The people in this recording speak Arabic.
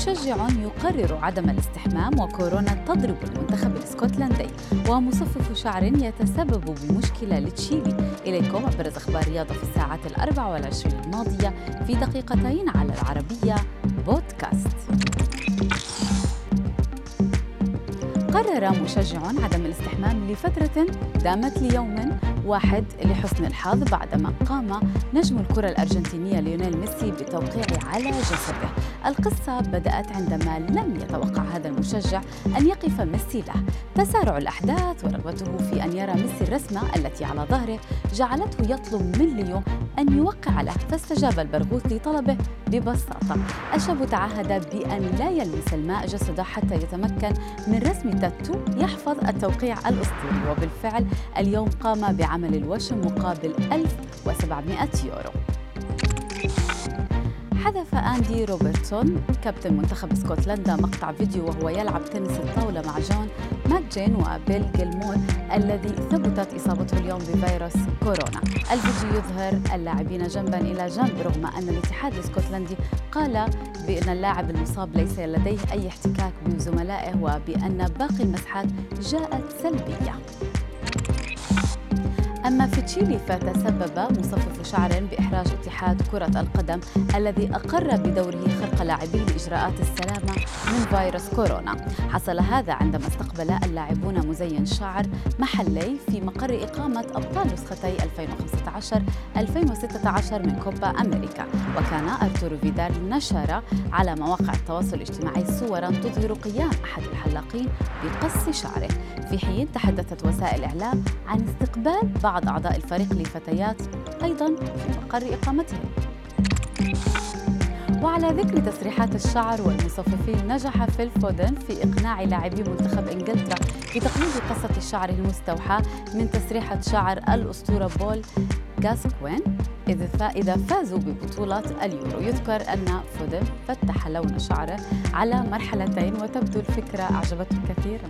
مشجع يقرر عدم الاستحمام وكورونا تضرب المنتخب الاسكتلندي ومصفف شعر يتسبب بمشكلة لتشيلي. إليكم أبرز أخبار رياضة في الساعات الأربع والعشرين الماضية في دقيقتين على العربية بودكاست. قرر مشجع عدم الاستحمام لفترة دامت ليوم واحد لحسن الحظ بعدما قام نجم الكرة الأرجنتينية ليونيل ميسي بالتوقيع على جسده. القصة بدأت عندما لم يتوقع هذا المشجع أن يقف ميسي له. تسارع الأحداث ورغبته في أن يرى ميسي الرسمة التي على ظهره جعلته يطلب من ليو أن يوقع له فاستجاب البرغوث لطلبه ببساطة. الشاب تعهد بأن لا يلمس الماء جسده حتى يتمكن من رسم تاتو يحفظ التوقيع الأسطوري. وبالفعل اليوم قام بعمل الوشم مقابل 1700 يورو. حذف أندي روبرتسون كابتن منتخب اسكتلندا مقطع فيديو وهو يلعب تنس الطاولة مع جون ماكجين وبيلي جيلمور الذي ثبتت إصابته اليوم بفيروس كورونا. الفيديو يظهر اللاعبين جنبا إلى جنب رغم أن الاتحاد الاسكتلندي قال بأن اللاعب المصاب ليس لديه أي احتكاك بزملائه وبأن باقي المسحات جاءت سلبية. أما في تشيلي فتسبب مصفف شعر بإحراج اتحاد كرة القدم الذي أقر بدوره خرق لاعبيه لإجراءات السلامة من فيروس كورونا. حصل هذا عندما استقبل اللاعبون مزين شعر محلي في مقر إقامة أبطال نسختي 2015-2016 من كوبا أمريكا. وكان أرتورو فيدال نشر على مواقع التواصل الاجتماعي صورا تظهر قيام أحد الحلاقين بقص شعره. في حين تحدثت وسائل الإعلام عن استقبال بعض أعضاء الفريق لفتيات أيضا في مقر إقامتهم. وعلى ذكر تسريحات الشعر والمصففين نجح فيل فودن في إقناع لاعبي منتخب إنجلترا بتقليد قصة شعره المستوحى من تسريحة شعر الأسطورة بول غاسكوين إذا فازوا ببطولة اليورو. يذكر أن فودن فتح لون شعره على مرحلتين وتبدو الفكرة أعجبته كثيراً.